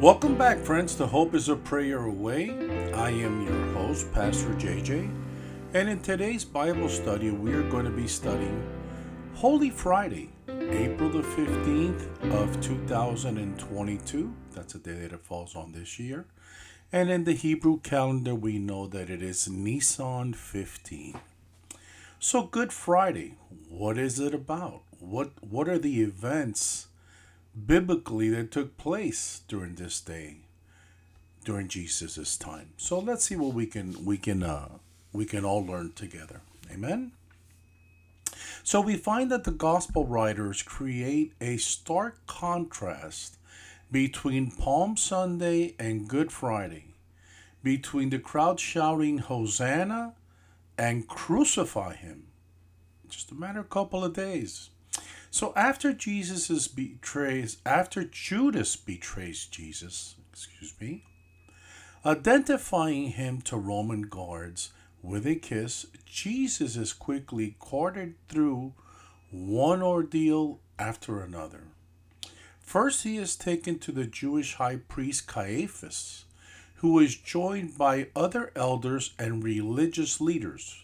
Welcome back, friends, to Hope is a Prayer Away. I am your host, Pastor JJ, and in today's Bible study, we are going to be studying Holy Friday, April the 15th of 2022. That's a day that it falls on this year. And in the Hebrew calendar, we know that it is Nisan 15. So, Good Friday, what is it about? What what are the events biblically that took place during this day, during Jesus' time? So let's see what we can we can uh, we can all learn together. Amen. So we find that the gospel writers create a stark contrast between Palm Sunday and Good Friday, between the crowd shouting Hosanna and crucify him. Just a matter of couple of days. So after Jesus is betrays, after Judas betrays Jesus, excuse me, identifying him to Roman guards with a kiss, Jesus is quickly carted through one ordeal after another. First, he is taken to the Jewish high priest Caiaphas, who is joined by other elders and religious leaders.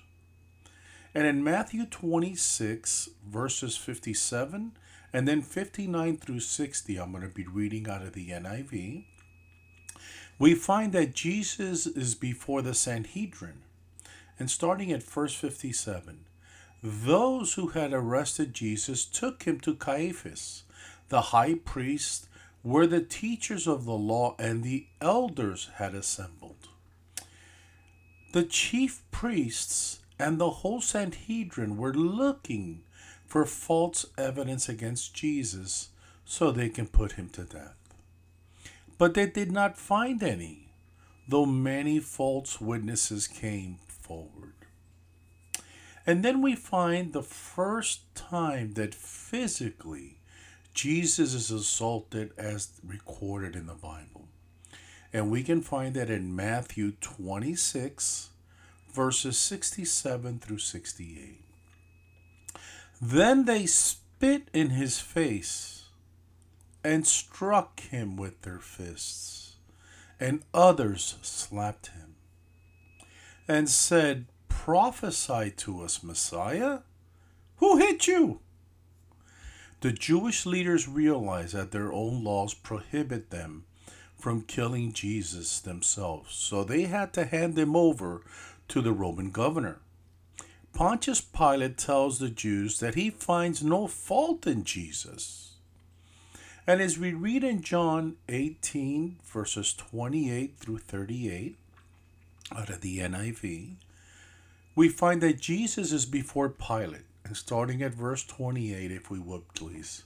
And in Matthew 26, verses 57 and then 59 through 60, I'm going to be reading out of the NIV, we find that Jesus is before the Sanhedrin. And starting at verse 57, those who had arrested Jesus took him to Caiaphas, the high priest, where the teachers of the law and the elders had assembled. The chief priests and the whole Sanhedrin were looking for false evidence against Jesus so they can put him to death. But they did not find any, though many false witnesses came forward. And then we find the first time that physically Jesus is assaulted as recorded in the Bible. And we can find that in Matthew 26, verses 67 through 68. Then they spit in his face and struck him with their fists, and others slapped him and said, Prophesy to us, Messiah. Who hit you? The Jewish leaders realized that their own laws prohibit them from killing Jesus themselves, so they had to hand him over to the Roman governor. Pontius Pilate tells the Jews that he finds no fault in Jesus. And as we read in John 18, verses 28 through 38, out of the NIV, we find that Jesus is before Pilate. And starting at verse 28, if we would please.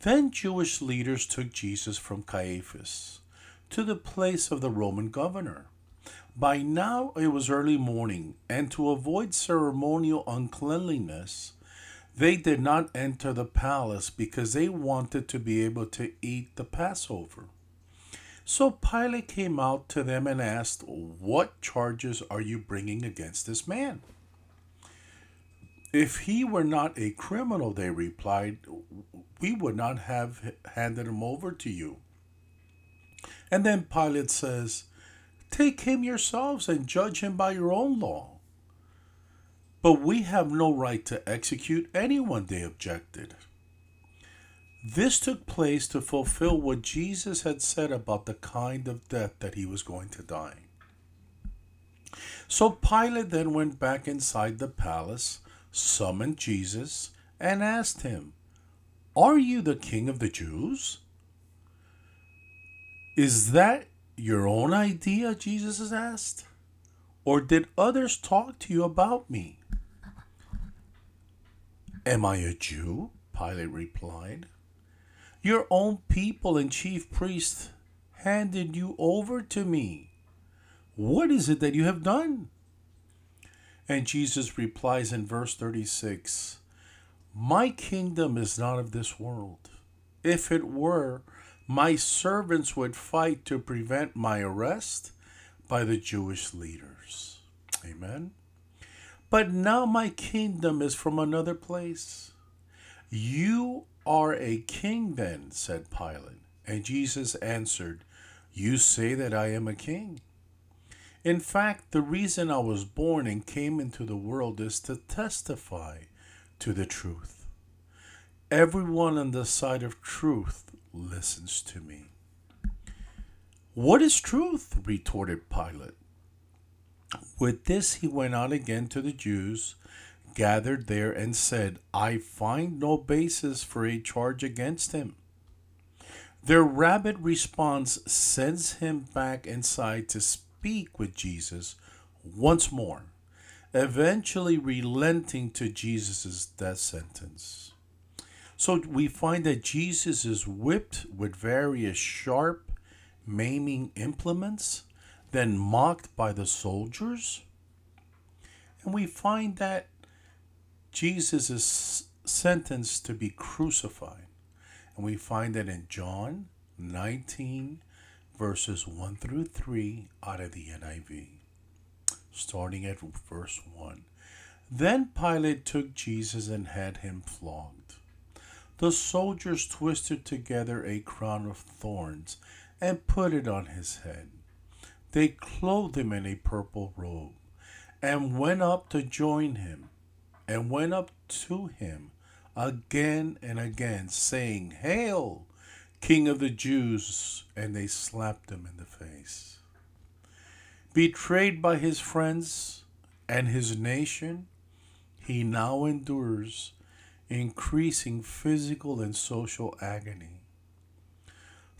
Then Jewish leaders took Jesus from Caiaphas to the place of the Roman governor. By now it was early morning, and to avoid ceremonial uncleanliness, they did not enter the palace because they wanted to be able to eat the Passover. So Pilate came out to them and asked, What charges are you bringing against this man? If he were not a criminal, they replied, we would not have handed him over to you. And then Pilate says, Take him yourselves and judge him by your own law. But we have no right to execute anyone, they objected. This took place to fulfill what Jesus had said about the kind of death that he was going to die. So Pilate then went back inside the palace, summoned Jesus, and asked him, Are you the king of the Jews? Is that your own idea, Jesus has asked? Or did others talk to you about me? Am I a Jew? Pilate replied. Your own people and chief priests handed you over to me. What is it that you have done? And Jesus replies in verse 36 My kingdom is not of this world. If it were, my servants would fight to prevent my arrest by the Jewish leaders. Amen. But now my kingdom is from another place. You are a king then, said Pilate. And Jesus answered, You say that I am a king. In fact, the reason I was born and came into the world is to testify to the truth. Everyone on the side of truth listens to me. What is truth? retorted Pilate. With this, he went out again to the Jews gathered there and said, I find no basis for a charge against him. Their rabid response sends him back inside to speak with Jesus once more, eventually relenting to Jesus' death sentence. So we find that Jesus is whipped with various sharp, maiming implements, then mocked by the soldiers. And we find that Jesus is sentenced to be crucified. And we find that in John 19, verses 1 through 3 out of the NIV, starting at verse 1. Then Pilate took Jesus and had him flogged. The soldiers twisted together a crown of thorns and put it on his head. They clothed him in a purple robe and went up to join him and went up to him again and again, saying, Hail, King of the Jews! And they slapped him in the face. Betrayed by his friends and his nation, he now endures increasing physical and social agony.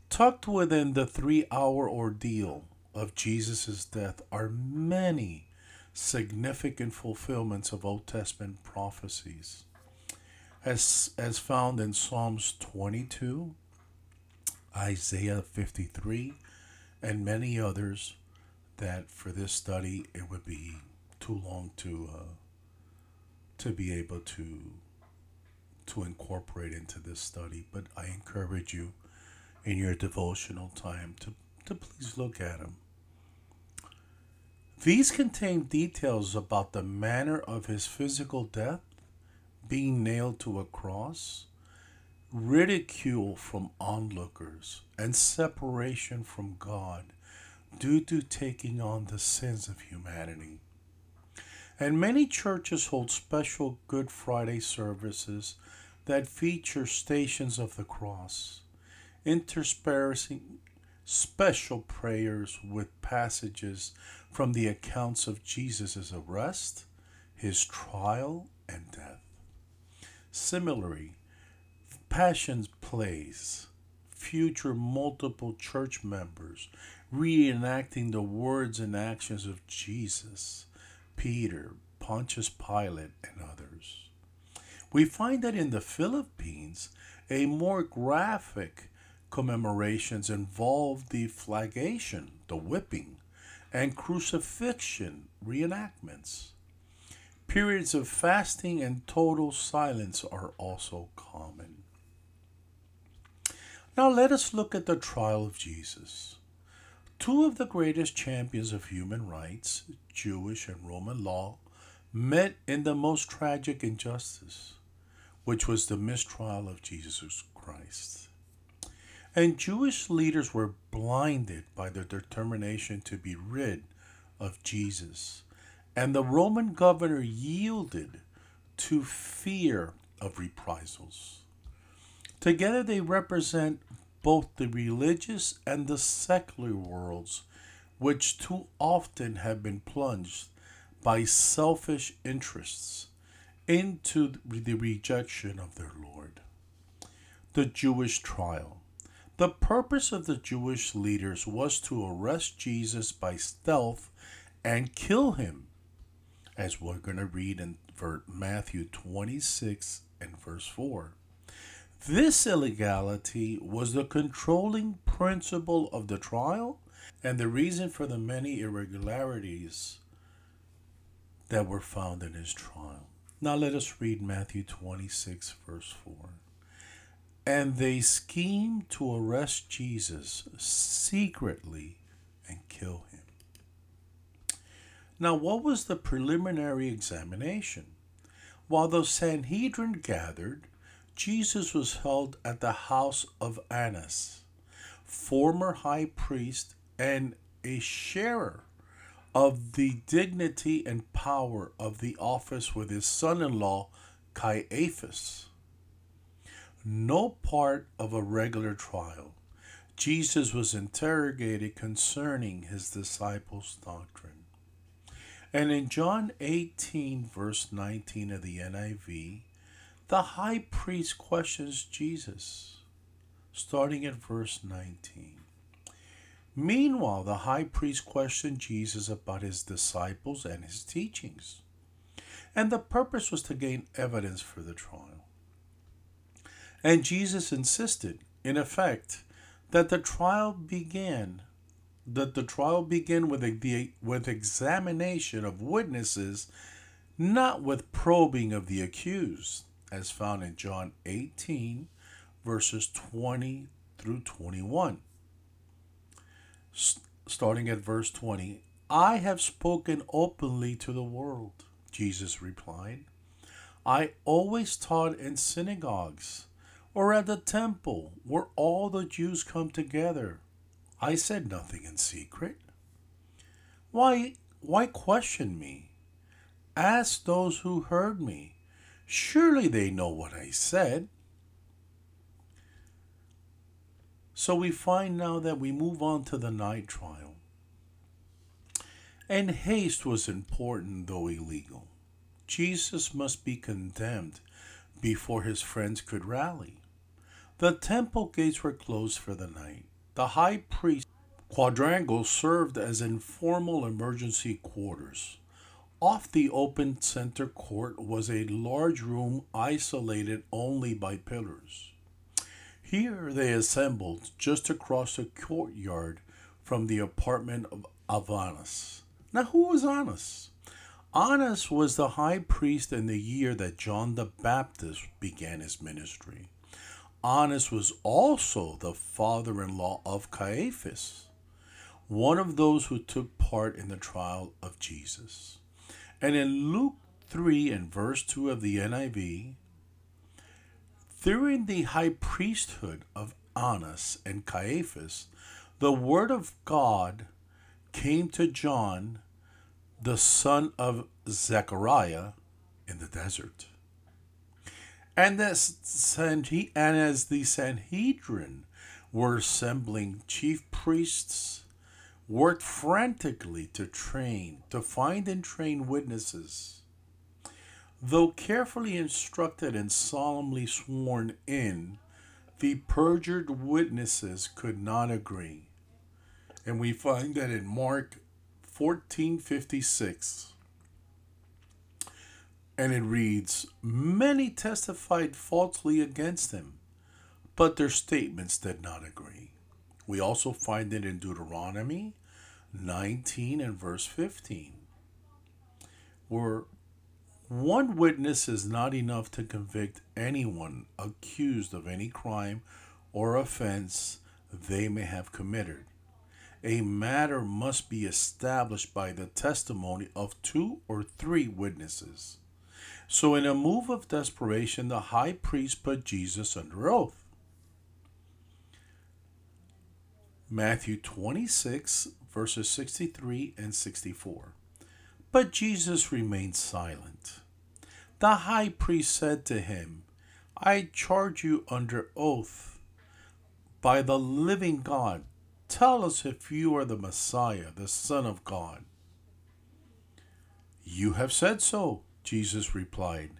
Tucked within the three hour ordeal of Jesus' death are many significant fulfillments of Old Testament prophecies, as, as found in Psalms 22, Isaiah 53, and many others that for this study it would be too long to uh, to be able to to incorporate into this study. But I encourage you in your devotional time to, to please look at them. These contain details about the manner of his physical death, being nailed to a cross, ridicule from onlookers, and separation from God due to taking on the sins of humanity. And many churches hold special Good Friday services that feature stations of the cross, interspersing special prayers with passages from the accounts of Jesus' arrest, his trial, and death. Similarly, Passions plays future multiple church members reenacting the words and actions of Jesus, Peter, Pontius Pilate, and others. We find that in the Philippines, a more graphic commemorations involve the flagellation, the whipping, and crucifixion reenactments. Periods of fasting and total silence are also common. Now let us look at the trial of Jesus. Two of the greatest champions of human rights, Jewish and Roman law, met in the most tragic injustice, which was the mistrial of Jesus Christ. And Jewish leaders were blinded by their determination to be rid of Jesus. And the Roman governor yielded to fear of reprisals. Together they represent both the religious and the secular worlds, which too often have been plunged by selfish interests into the rejection of their Lord. The Jewish trial. The purpose of the Jewish leaders was to arrest Jesus by stealth and kill him, as we're going to read in Matthew 26 and verse 4. This illegality was the controlling principle of the trial and the reason for the many irregularities that were found in his trial. Now let us read Matthew 26, verse 4. And they schemed to arrest Jesus secretly and kill him. Now, what was the preliminary examination? While the Sanhedrin gathered, Jesus was held at the house of Annas, former high priest and a sharer of the dignity and power of the office with his son in law, Caiaphas. No part of a regular trial. Jesus was interrogated concerning his disciples' doctrine. And in John 18, verse 19 of the NIV, the high priest questions Jesus, starting at verse 19. Meanwhile, the high priest questioned Jesus about his disciples and his teachings. And the purpose was to gain evidence for the trial. And Jesus insisted, in effect, that the trial began that the trial begin with a, with examination of witnesses, not with probing of the accused, as found in John 18, verses 20 through 21. Starting at verse 20, I have spoken openly to the world, Jesus replied. I always taught in synagogues or at the temple where all the Jews come together I said nothing in secret. Why, why question me? Ask those who heard me. Surely they know what I said. So we find now that we move on to the night trial. And haste was important, though illegal. Jesus must be condemned before his friends could rally. The temple gates were closed for the night. The high priest quadrangle served as informal emergency quarters. Off the open center court was a large room isolated only by pillars. Here they assembled just across the courtyard from the apartment of Annas. Now, who was Annas? Annas was the high priest in the year that John the Baptist began his ministry. Annas was also the father in law of Caiaphas, one of those who took part in the trial of Jesus. And in Luke 3 and verse 2 of the NIV, during the high priesthood of Annas and Caiaphas, the word of God came to John, the son of Zechariah, in the desert. And, as the Sanhedrin were assembling, chief priests worked frantically to train, to find and train witnesses. Though carefully instructed and solemnly sworn in, the perjured witnesses could not agree. And we find that in Mark 1456 and it reads Many testified falsely against him, but their statements did not agree. We also find it in Deuteronomy 19 and verse 15, where one witness is not enough to convict anyone accused of any crime or offense they may have committed. A matter must be established by the testimony of two or three witnesses. So, in a move of desperation, the high priest put Jesus under oath. Matthew 26, verses 63 and 64. But Jesus remained silent. The high priest said to him, I charge you under oath by the living God. Tell us if you are the Messiah, the Son of God. You have said so, Jesus replied,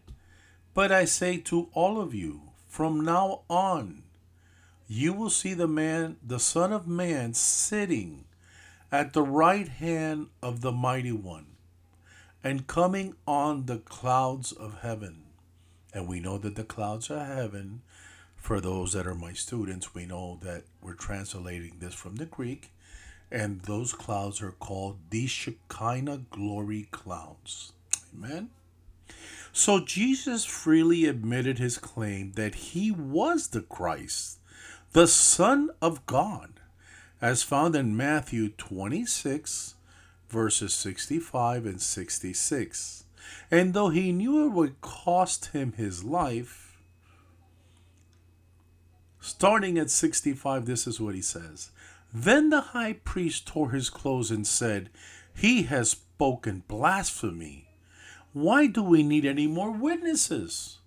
But I say to all of you, from now on, you will see the man, the Son of Man, sitting at the right hand of the Mighty One and coming on the clouds of heaven. And we know that the clouds of heaven, for those that are my students, we know that we're translating this from the Greek, and those clouds are called the Shekinah glory clouds. Amen. So Jesus freely admitted his claim that he was the Christ, the Son of God, as found in Matthew 26, verses 65 and 66. And though he knew it would cost him his life, Starting at 65, this is what he says. Then the high priest tore his clothes and said, He has spoken blasphemy. Why do we need any more witnesses?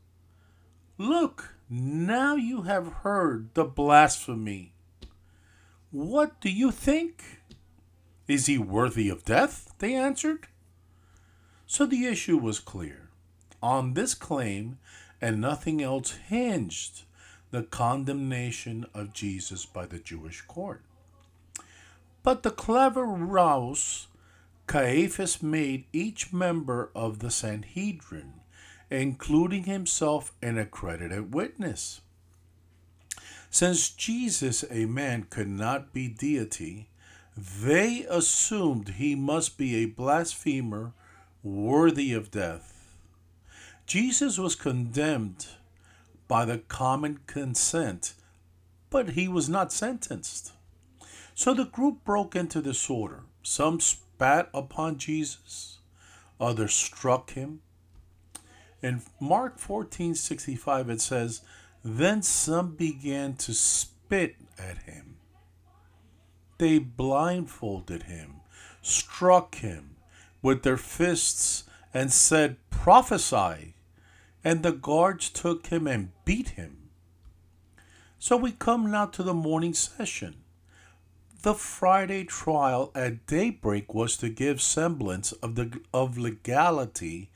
Look, now you have heard the blasphemy. What do you think? Is he worthy of death? They answered. So the issue was clear. On this claim and nothing else hinged the condemnation of Jesus by the Jewish court. But the clever rouse Caiaphas made each member of the Sanhedrin, including himself, an accredited witness. Since Jesus, a man, could not be deity, they assumed he must be a blasphemer worthy of death. Jesus was condemned by the common consent, but he was not sentenced. So the group broke into disorder. Some spat upon Jesus, others struck him. In Mark 14 65, it says, Then some began to spit at him. They blindfolded him, struck him with their fists, and said, Prophesy. And the guards took him and beat him. So we come now to the morning session. The Friday trial at daybreak was to give semblance of the of legality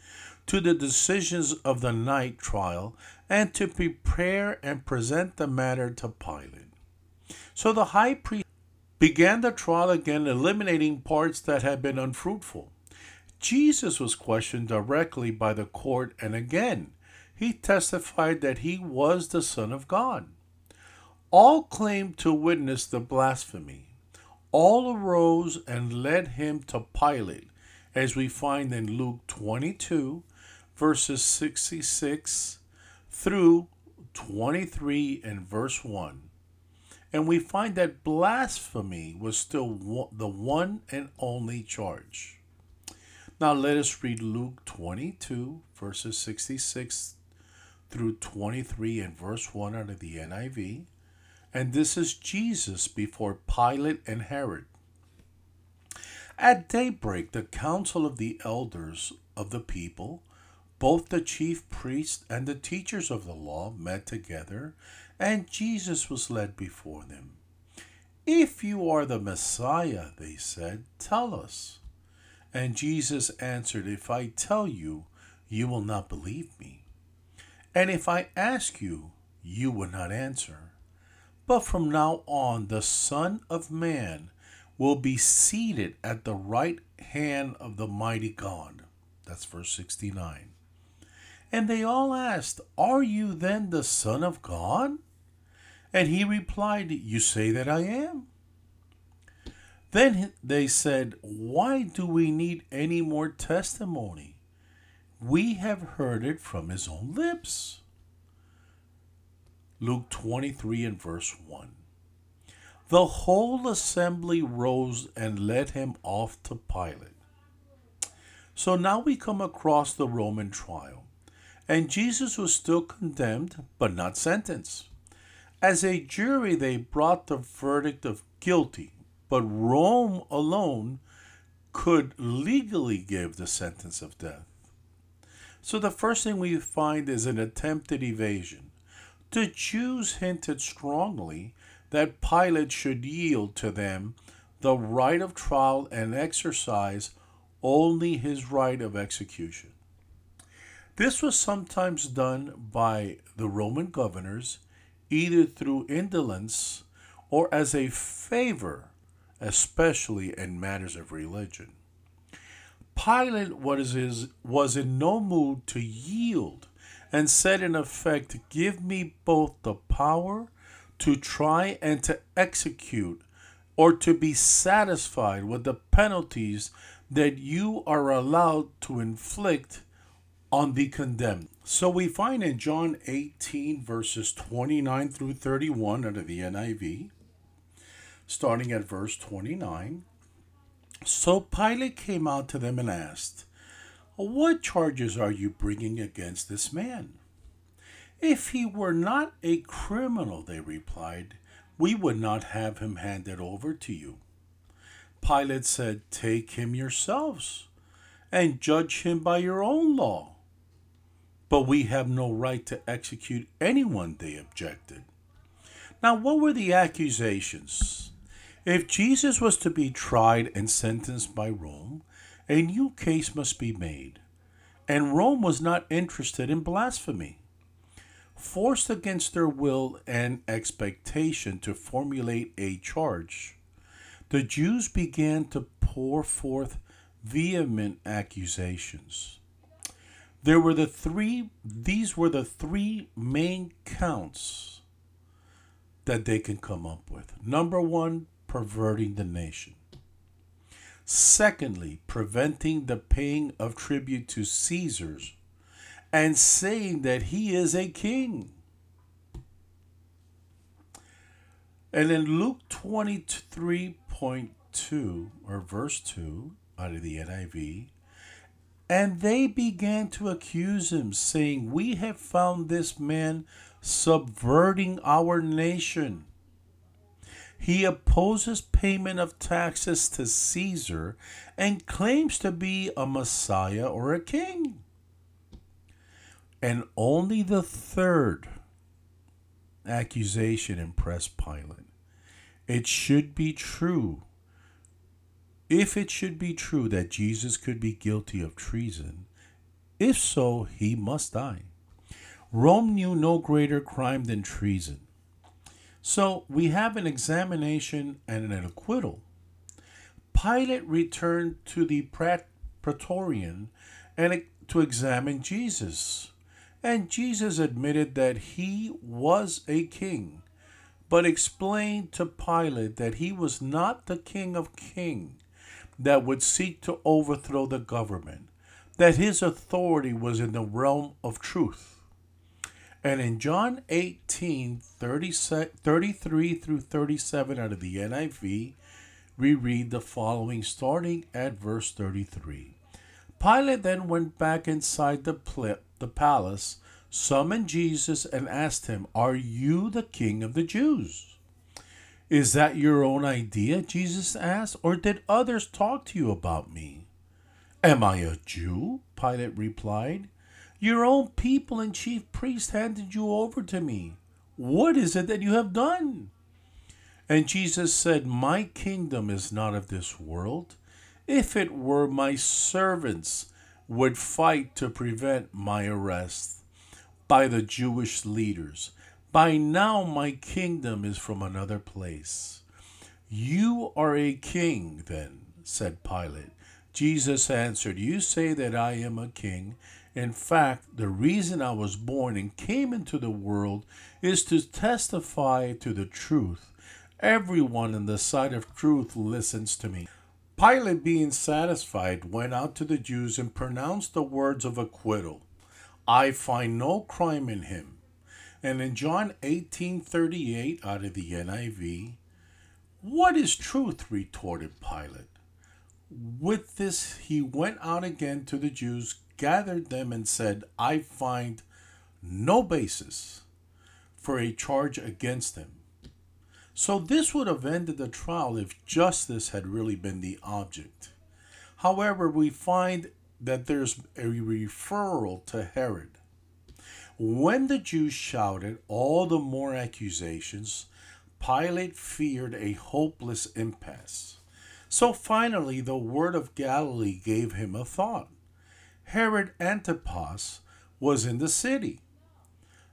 to the decisions of the night trial and to prepare and present the matter to Pilate. So the high priest began the trial again, eliminating parts that had been unfruitful. Jesus was questioned directly by the court, and again he testified that he was the Son of God. All claimed to witness the blasphemy all arose and led him to Pilate, as we find in Luke 22, verses 66 through 23 and verse 1. And we find that blasphemy was still the one and only charge. Now let us read Luke 22, verses 66 through 23 and verse 1 out of the NIV. And this is Jesus before Pilate and Herod. At daybreak, the council of the elders of the people, both the chief priests and the teachers of the law, met together, and Jesus was led before them. If you are the Messiah, they said, tell us. And Jesus answered, If I tell you, you will not believe me. And if I ask you, you will not answer. But from now on, the Son of Man will be seated at the right hand of the mighty God. That's verse 69. And they all asked, Are you then the Son of God? And he replied, You say that I am. Then they said, Why do we need any more testimony? We have heard it from his own lips. Luke 23 and verse 1. The whole assembly rose and led him off to Pilate. So now we come across the Roman trial, and Jesus was still condemned but not sentenced. As a jury, they brought the verdict of guilty, but Rome alone could legally give the sentence of death. So the first thing we find is an attempted evasion. The Jews hinted strongly that Pilate should yield to them the right of trial and exercise only his right of execution. This was sometimes done by the Roman governors either through indolence or as a favor, especially in matters of religion. Pilate was, was in no mood to yield and said in effect, Give me both the power to try and to execute, or to be satisfied with the penalties that you are allowed to inflict on the condemned. So we find in John 18, verses 29 through 31 under the NIV, starting at verse 29. So Pilate came out to them and asked, what charges are you bringing against this man? If he were not a criminal, they replied, we would not have him handed over to you. Pilate said, Take him yourselves and judge him by your own law. But we have no right to execute anyone, they objected. Now, what were the accusations? If Jesus was to be tried and sentenced by Rome, a new case must be made. And Rome was not interested in blasphemy. Forced against their will and expectation to formulate a charge, the Jews began to pour forth vehement accusations. There were the three these were the three main counts that they can come up with. Number 1, perverting the nation. Secondly, preventing the paying of tribute to Caesars and saying that he is a king. And in Luke 23.2, or verse 2, out of the NIV, and they began to accuse him, saying, We have found this man subverting our nation. He opposes payment of taxes to Caesar and claims to be a Messiah or a king. And only the third accusation impressed Pilate. It should be true. If it should be true that Jesus could be guilty of treason, if so, he must die. Rome knew no greater crime than treason. So we have an examination and an acquittal. Pilate returned to the praetorian and to examine Jesus. And Jesus admitted that he was a king, but explained to Pilate that he was not the king of kings that would seek to overthrow the government, that his authority was in the realm of truth. And in John 18, 30, 33 through 37 out of the NIV, we read the following starting at verse 33. Pilate then went back inside the, pl- the palace, summoned Jesus, and asked him, Are you the king of the Jews? Is that your own idea? Jesus asked, or did others talk to you about me? Am I a Jew? Pilate replied. Your own people and chief priests handed you over to me. What is it that you have done? And Jesus said, My kingdom is not of this world. If it were, my servants would fight to prevent my arrest by the Jewish leaders. By now, my kingdom is from another place. You are a king, then, said Pilate. Jesus answered, You say that I am a king. In fact, the reason I was born and came into the world is to testify to the truth. Everyone in the sight of truth listens to me. Pilate, being satisfied, went out to the Jews and pronounced the words of acquittal I find no crime in him. And in John 18:38 out of the NIV, what is truth? retorted Pilate. With this he went out again to the Jews, gathered them, and said, I find no basis for a charge against him. So this would have ended the trial if justice had really been the object. However, we find that there's a referral to Herod. When the Jews shouted all the more accusations, Pilate feared a hopeless impasse. So finally, the word of Galilee gave him a thought. Herod Antipas was in the city.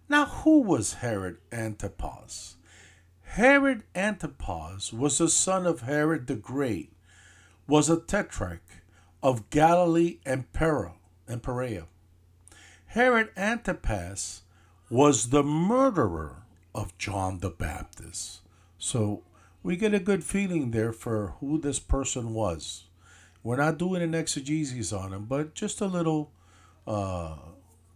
Now, who was Herod Antipas? Herod Antipas was the son of Herod the Great, was a tetrarch of Galilee and Perea. Herod Antipas was the murderer of John the Baptist. So we get a good feeling there for who this person was. We're not doing an exegesis on him, but just a little, uh,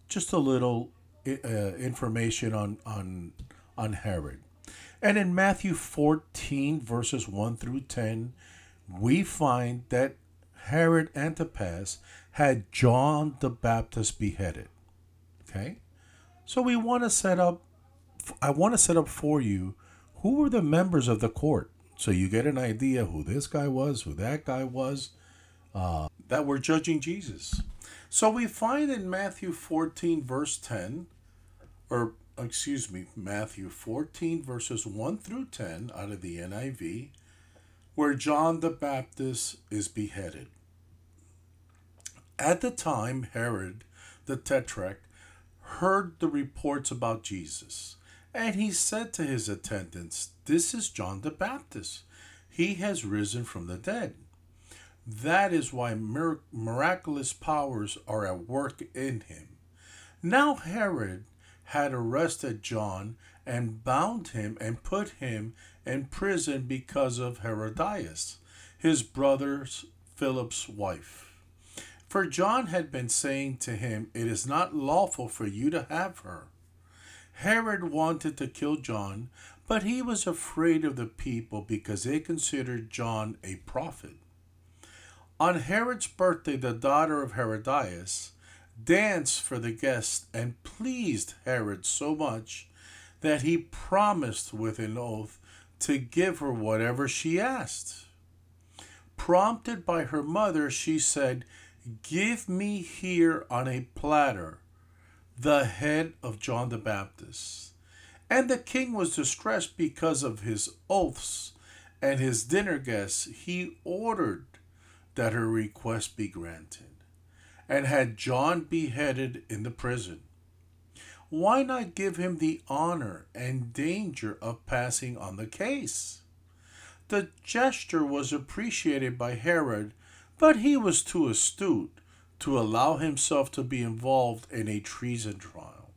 just a little uh, information on on on Herod. And in Matthew 14 verses 1 through 10, we find that Herod Antipas had John the Baptist beheaded. Okay? So we want to set up, I want to set up for you who were the members of the court. So you get an idea who this guy was, who that guy was, uh, that were judging Jesus. So we find in Matthew 14, verse 10, or excuse me, Matthew 14, verses 1 through 10 out of the NIV, where John the Baptist is beheaded. At the time, Herod the Tetrarch heard the reports about Jesus, and he said to his attendants, This is John the Baptist. He has risen from the dead. That is why mir- miraculous powers are at work in him. Now, Herod had arrested John and bound him and put him in prison because of Herodias, his brother Philip's wife. For John had been saying to him, It is not lawful for you to have her. Herod wanted to kill John, but he was afraid of the people because they considered John a prophet. On Herod's birthday, the daughter of Herodias, danced for the guests and pleased Herod so much that he promised with an oath to give her whatever she asked. Prompted by her mother, she said, Give me here on a platter the head of John the Baptist. And the king was distressed because of his oaths and his dinner guests. He ordered that her request be granted and had John beheaded in the prison. Why not give him the honor and danger of passing on the case? The gesture was appreciated by Herod, but he was too astute to allow himself to be involved in a treason trial.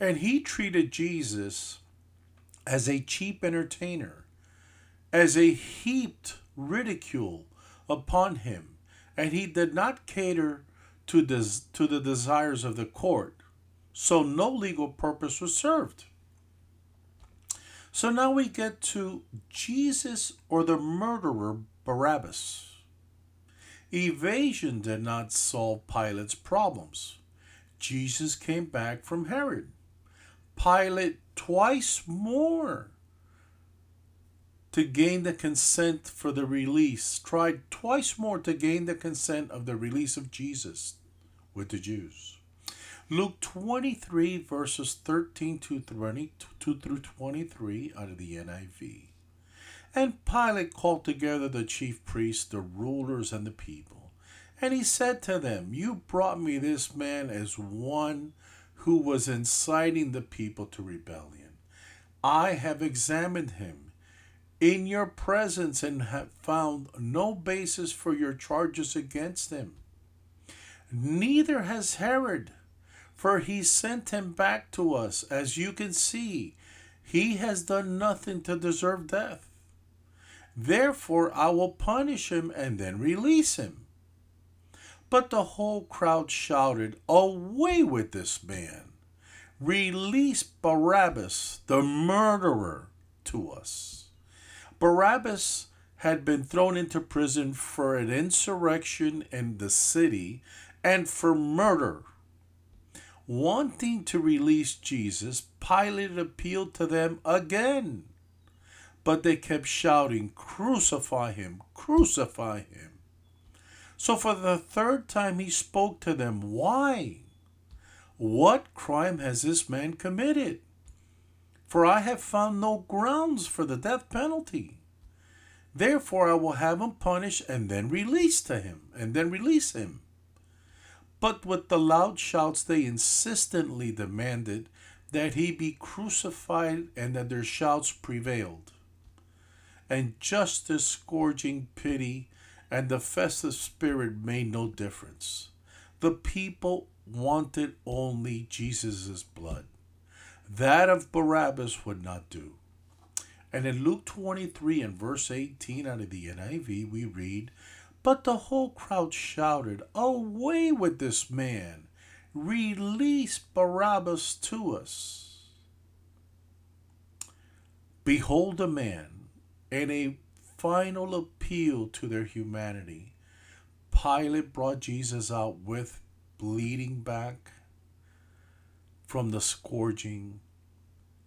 And he treated Jesus as a cheap entertainer, as a heaped ridicule upon him and he did not cater to, des- to the desires of the court, so no legal purpose was served. So now we get to Jesus or the murderer Barabbas. Evasion did not solve Pilate's problems. Jesus came back from Herod. Pilate twice more to gain the consent for the release, tried twice more to gain the consent of the release of Jesus with the Jews. Luke 23, verses 13 to 22 through 23 out of the NIV. And Pilate called together the chief priests, the rulers, and the people. And he said to them, You brought me this man as one who was inciting the people to rebellion. I have examined him in your presence and have found no basis for your charges against him. Neither has Herod, for he sent him back to us. As you can see, he has done nothing to deserve death. Therefore, I will punish him and then release him. But the whole crowd shouted, Away with this man! Release Barabbas, the murderer, to us. Barabbas had been thrown into prison for an insurrection in the city and for murder. Wanting to release Jesus, Pilate appealed to them again. But they kept shouting, Crucify him! Crucify him! So for the third time he spoke to them, Why? What crime has this man committed? for I have found no grounds for the death penalty. Therefore I will have him punished and then release to him, and then release him. But with the loud shouts they insistently demanded that he be crucified and that their shouts prevailed. And just justice, scourging, pity, and the festive spirit made no difference. The people wanted only Jesus' blood. That of Barabbas would not do. And in Luke 23 and verse 18 out of the NIV, we read, But the whole crowd shouted, Away with this man! Release Barabbas to us! Behold a man, in a final appeal to their humanity. Pilate brought Jesus out with bleeding back, from the scourging,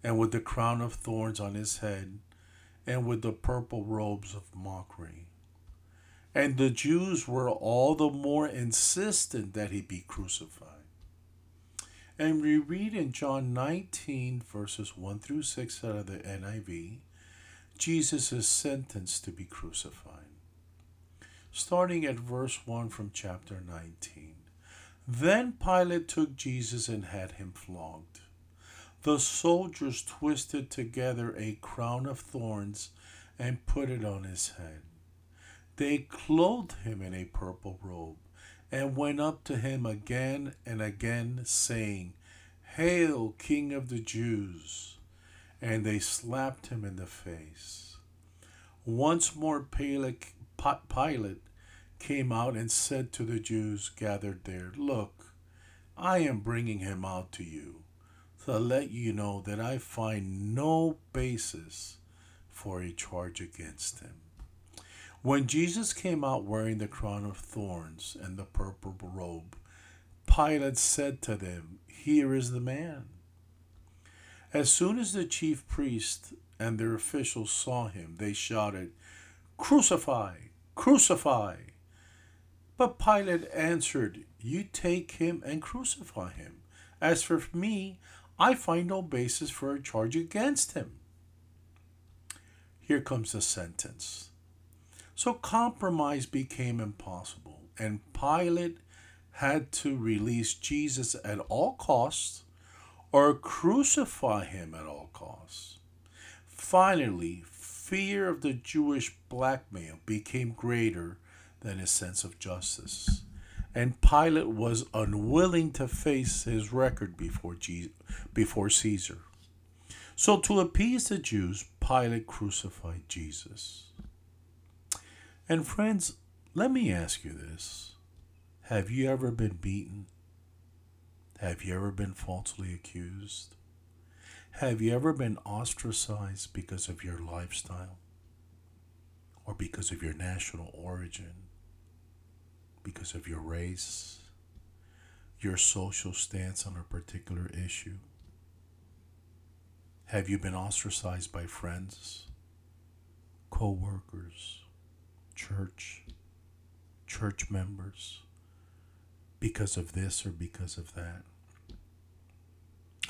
and with the crown of thorns on his head, and with the purple robes of mockery. And the Jews were all the more insistent that he be crucified. And we read in John 19, verses 1 through 6 out of the NIV, Jesus is sentenced to be crucified. Starting at verse 1 from chapter 19. Then Pilate took Jesus and had him flogged. The soldiers twisted together a crown of thorns and put it on his head. They clothed him in a purple robe and went up to him again and again, saying, Hail, King of the Jews! And they slapped him in the face. Once more, Pilate came out and said to the Jews gathered there, Look, I am bringing him out to you to let you know that I find no basis for a charge against him. When Jesus came out wearing the crown of thorns and the purple robe, Pilate said to them, Here is the man. As soon as the chief priests and their officials saw him, they shouted, Crucify! Crucify! But Pilate answered, You take him and crucify him. As for me, I find no basis for a charge against him. Here comes the sentence. So compromise became impossible, and Pilate had to release Jesus at all costs or crucify him at all costs. Finally, fear of the Jewish blackmail became greater than his sense of justice and Pilate was unwilling to face his record before, Jesus, before Caesar. So, to appease the Jews, Pilate crucified Jesus. And, friends, let me ask you this Have you ever been beaten? Have you ever been falsely accused? Have you ever been ostracized because of your lifestyle or because of your national origin? because of your race, your social stance on a particular issue? Have you been ostracized by friends, co workers, church, church members because of this or because of that?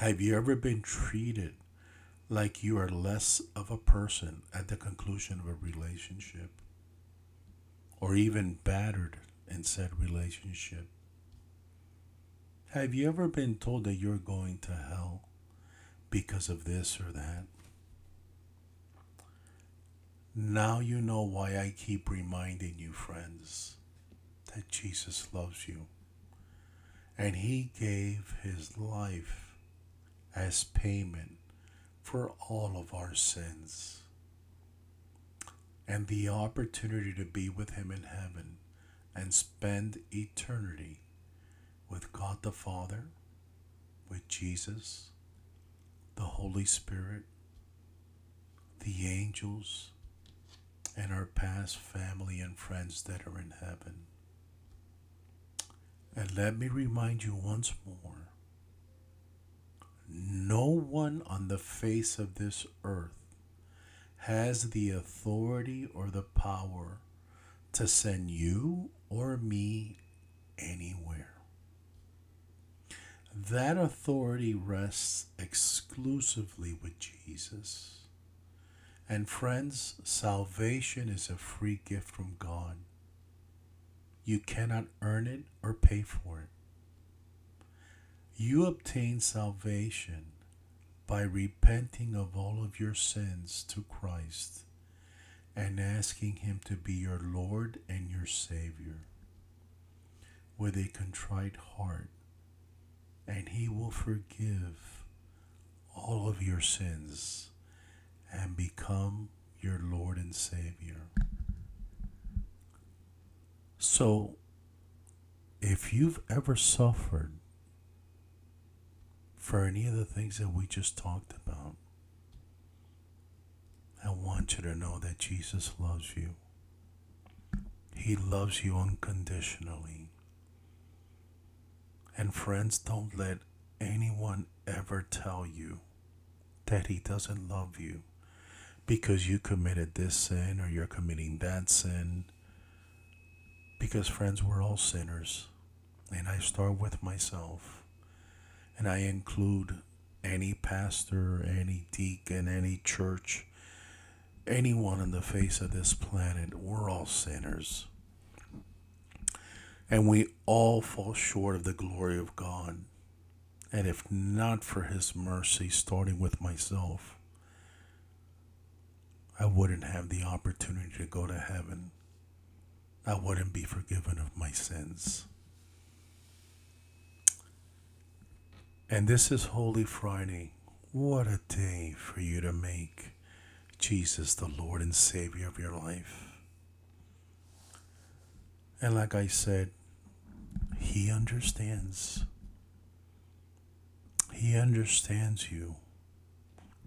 Have you ever been treated like you are less of a person at the conclusion of a relationship? Or even battered in said relationship. Have you ever been told that you're going to hell because of this or that? Now you know why I keep reminding you, friends, that Jesus loves you. And he gave his life as payment for all of our sins. And the opportunity to be with him in heaven and spend eternity with God the Father, with Jesus, the Holy Spirit, the angels, and our past family and friends that are in heaven. And let me remind you once more no one on the face of this earth has the authority or the power to send you or me anywhere. That authority rests exclusively with Jesus. And friends, salvation is a free gift from God. You cannot earn it or pay for it. You obtain salvation by repenting of all of your sins to Christ and asking Him to be your Lord and your Savior with a contrite heart, and He will forgive all of your sins and become your Lord and Savior. So, if you've ever suffered for any of the things that we just talked about, I want you to know that Jesus loves you. He loves you unconditionally. And friends, don't let anyone ever tell you that he doesn't love you because you committed this sin or you're committing that sin. Because, friends, we're all sinners. And I start with myself. And I include any pastor, any deacon, any church, anyone on the face of this planet. We're all sinners. And we all fall short of the glory of God. And if not for His mercy, starting with myself, I wouldn't have the opportunity to go to heaven. I wouldn't be forgiven of my sins. And this is Holy Friday. What a day for you to make Jesus the Lord and Savior of your life. And like I said, He understands. He understands you.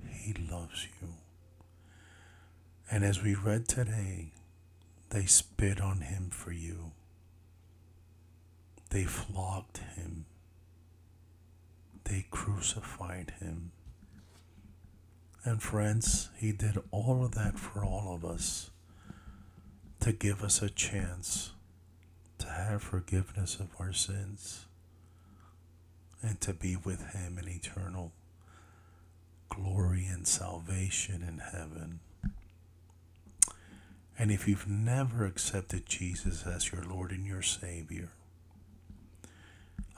He loves you. And as we read today, they spit on him for you. They flogged him. They crucified him. And friends, he did all of that for all of us to give us a chance to have forgiveness of our sins and to be with him in eternal glory and salvation in heaven. And if you've never accepted Jesus as your Lord and your Savior,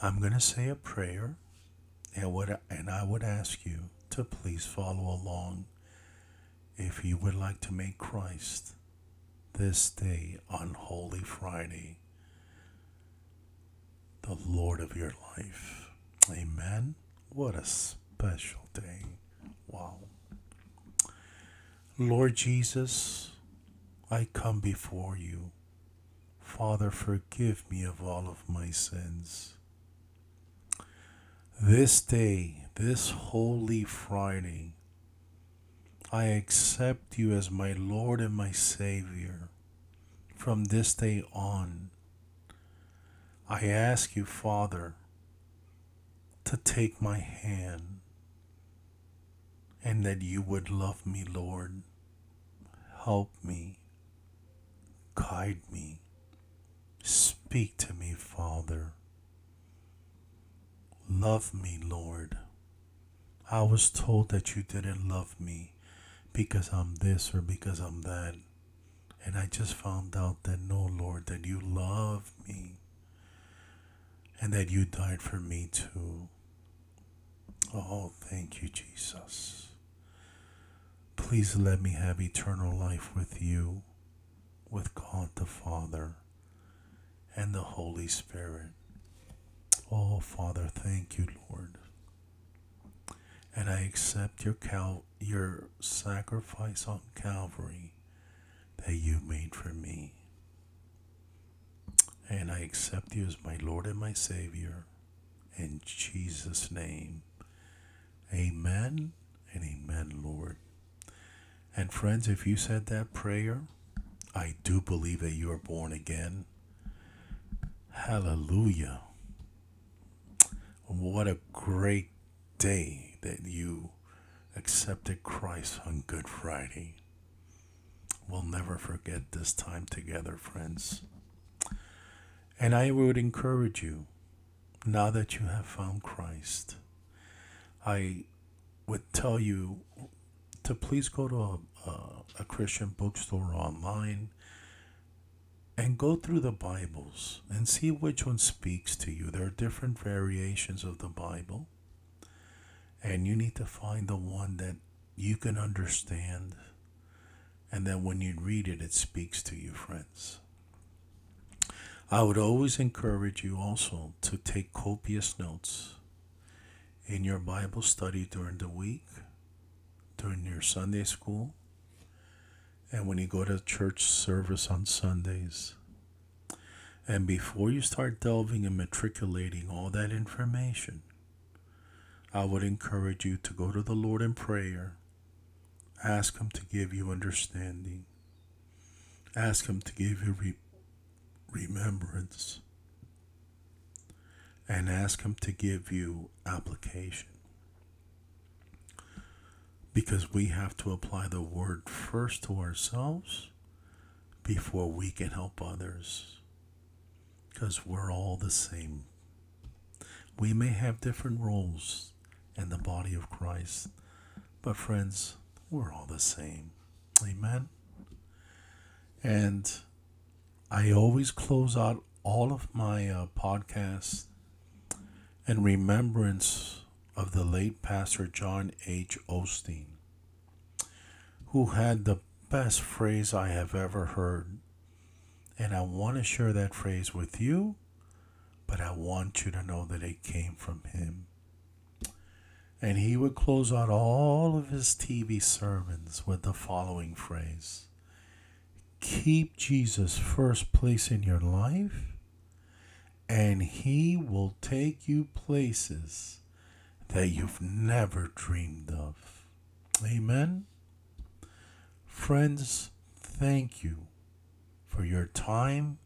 I'm going to say a prayer and what and I would ask you to please follow along if you would like to make Christ this day on Holy Friday the Lord of your life. Amen. What a special day. Wow. Lord Jesus, I come before you. Father, forgive me of all of my sins. This day, this Holy Friday, I accept you as my Lord and my Savior. From this day on, I ask you, Father, to take my hand and that you would love me, Lord. Help me, guide me, speak to me, Father. Love me, Lord. I was told that you didn't love me because I'm this or because I'm that. And I just found out that no, Lord, that you love me and that you died for me too. Oh, thank you, Jesus. Please let me have eternal life with you, with God the Father and the Holy Spirit. Oh, Father, thank you, Lord. And I accept your cal- your sacrifice on Calvary that you made for me. And I accept you as my Lord and my Savior. In Jesus' name. Amen and amen, Lord. And friends, if you said that prayer, I do believe that you are born again. Hallelujah. What a great day that you accepted Christ on Good Friday. We'll never forget this time together, friends. And I would encourage you, now that you have found Christ, I would tell you to please go to a, a, a Christian bookstore online and go through the Bibles and see which one speaks to you. There are different variations of the Bible, and you need to find the one that you can understand, and that when you read it, it speaks to you, friends. I would always encourage you also to take copious notes in your Bible study during the week, during your Sunday school, and when you go to church service on Sundays. And before you start delving and matriculating all that information, I would encourage you to go to the Lord in prayer. Ask Him to give you understanding. Ask Him to give you re- remembrance. and ask Him to give you application. Because we have to apply the Word first to ourselves before we can help others. Because we're all the same. We may have different roles in the body of Christ, but friends, we're all the same. Amen. And I always close out all of my uh, podcasts in remembrance of the late Pastor John H. Osteen, who had the best phrase I have ever heard. And I want to share that phrase with you, but I want you to know that it came from him. And he would close out all of his TV sermons with the following phrase Keep Jesus first place in your life, and he will take you places that you've never dreamed of. Amen. Friends, thank you for your time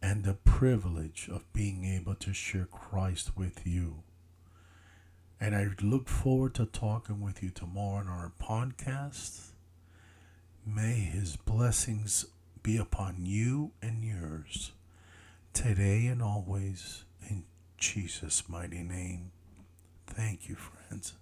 and the privilege of being able to share Christ with you. And I look forward to talking with you tomorrow on our podcast. May his blessings be upon you and yours today and always in Jesus' mighty name. Thank you, friends.